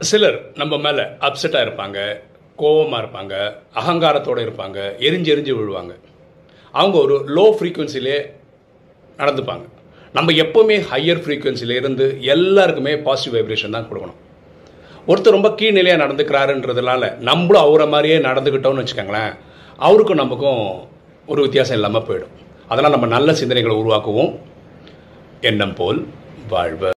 சிலர் நம்ம மேலே அப்செட்டாக இருப்பாங்க கோவமாக இருப்பாங்க அகங்காரத்தோடு இருப்பாங்க எரிஞ்சு எரிஞ்சு விழுவாங்க. அவங்க ஒரு லோ ஃப்ரீக்குவென்சிலே நடந்துப்பாங்க. நம்ம எப்போவுமே ஹையர் ஃப்ரீக்குவென்சியில் இருந்து எல்லாருக்குமே பாசிட்டிவ் வைப்ரேஷன் தான் கொடுக்கணும். ஒருத்தர் ரொம்ப கீழ்நிலையாக நடந்துக்கிறாருன்றதுனால நம்மளும் அவரை மாதிரியே நடந்துக்கிட்டோம்னு வச்சுக்கோங்களேன் அவருக்கும் நமக்கும் ஒரு வித்தியாசம் இல்லாமல் போயிடும். அதனால் நம்ம நல்ல சிந்தனைகளை உருவாக்குவோம். எண்ணம் போல் வாழ்வு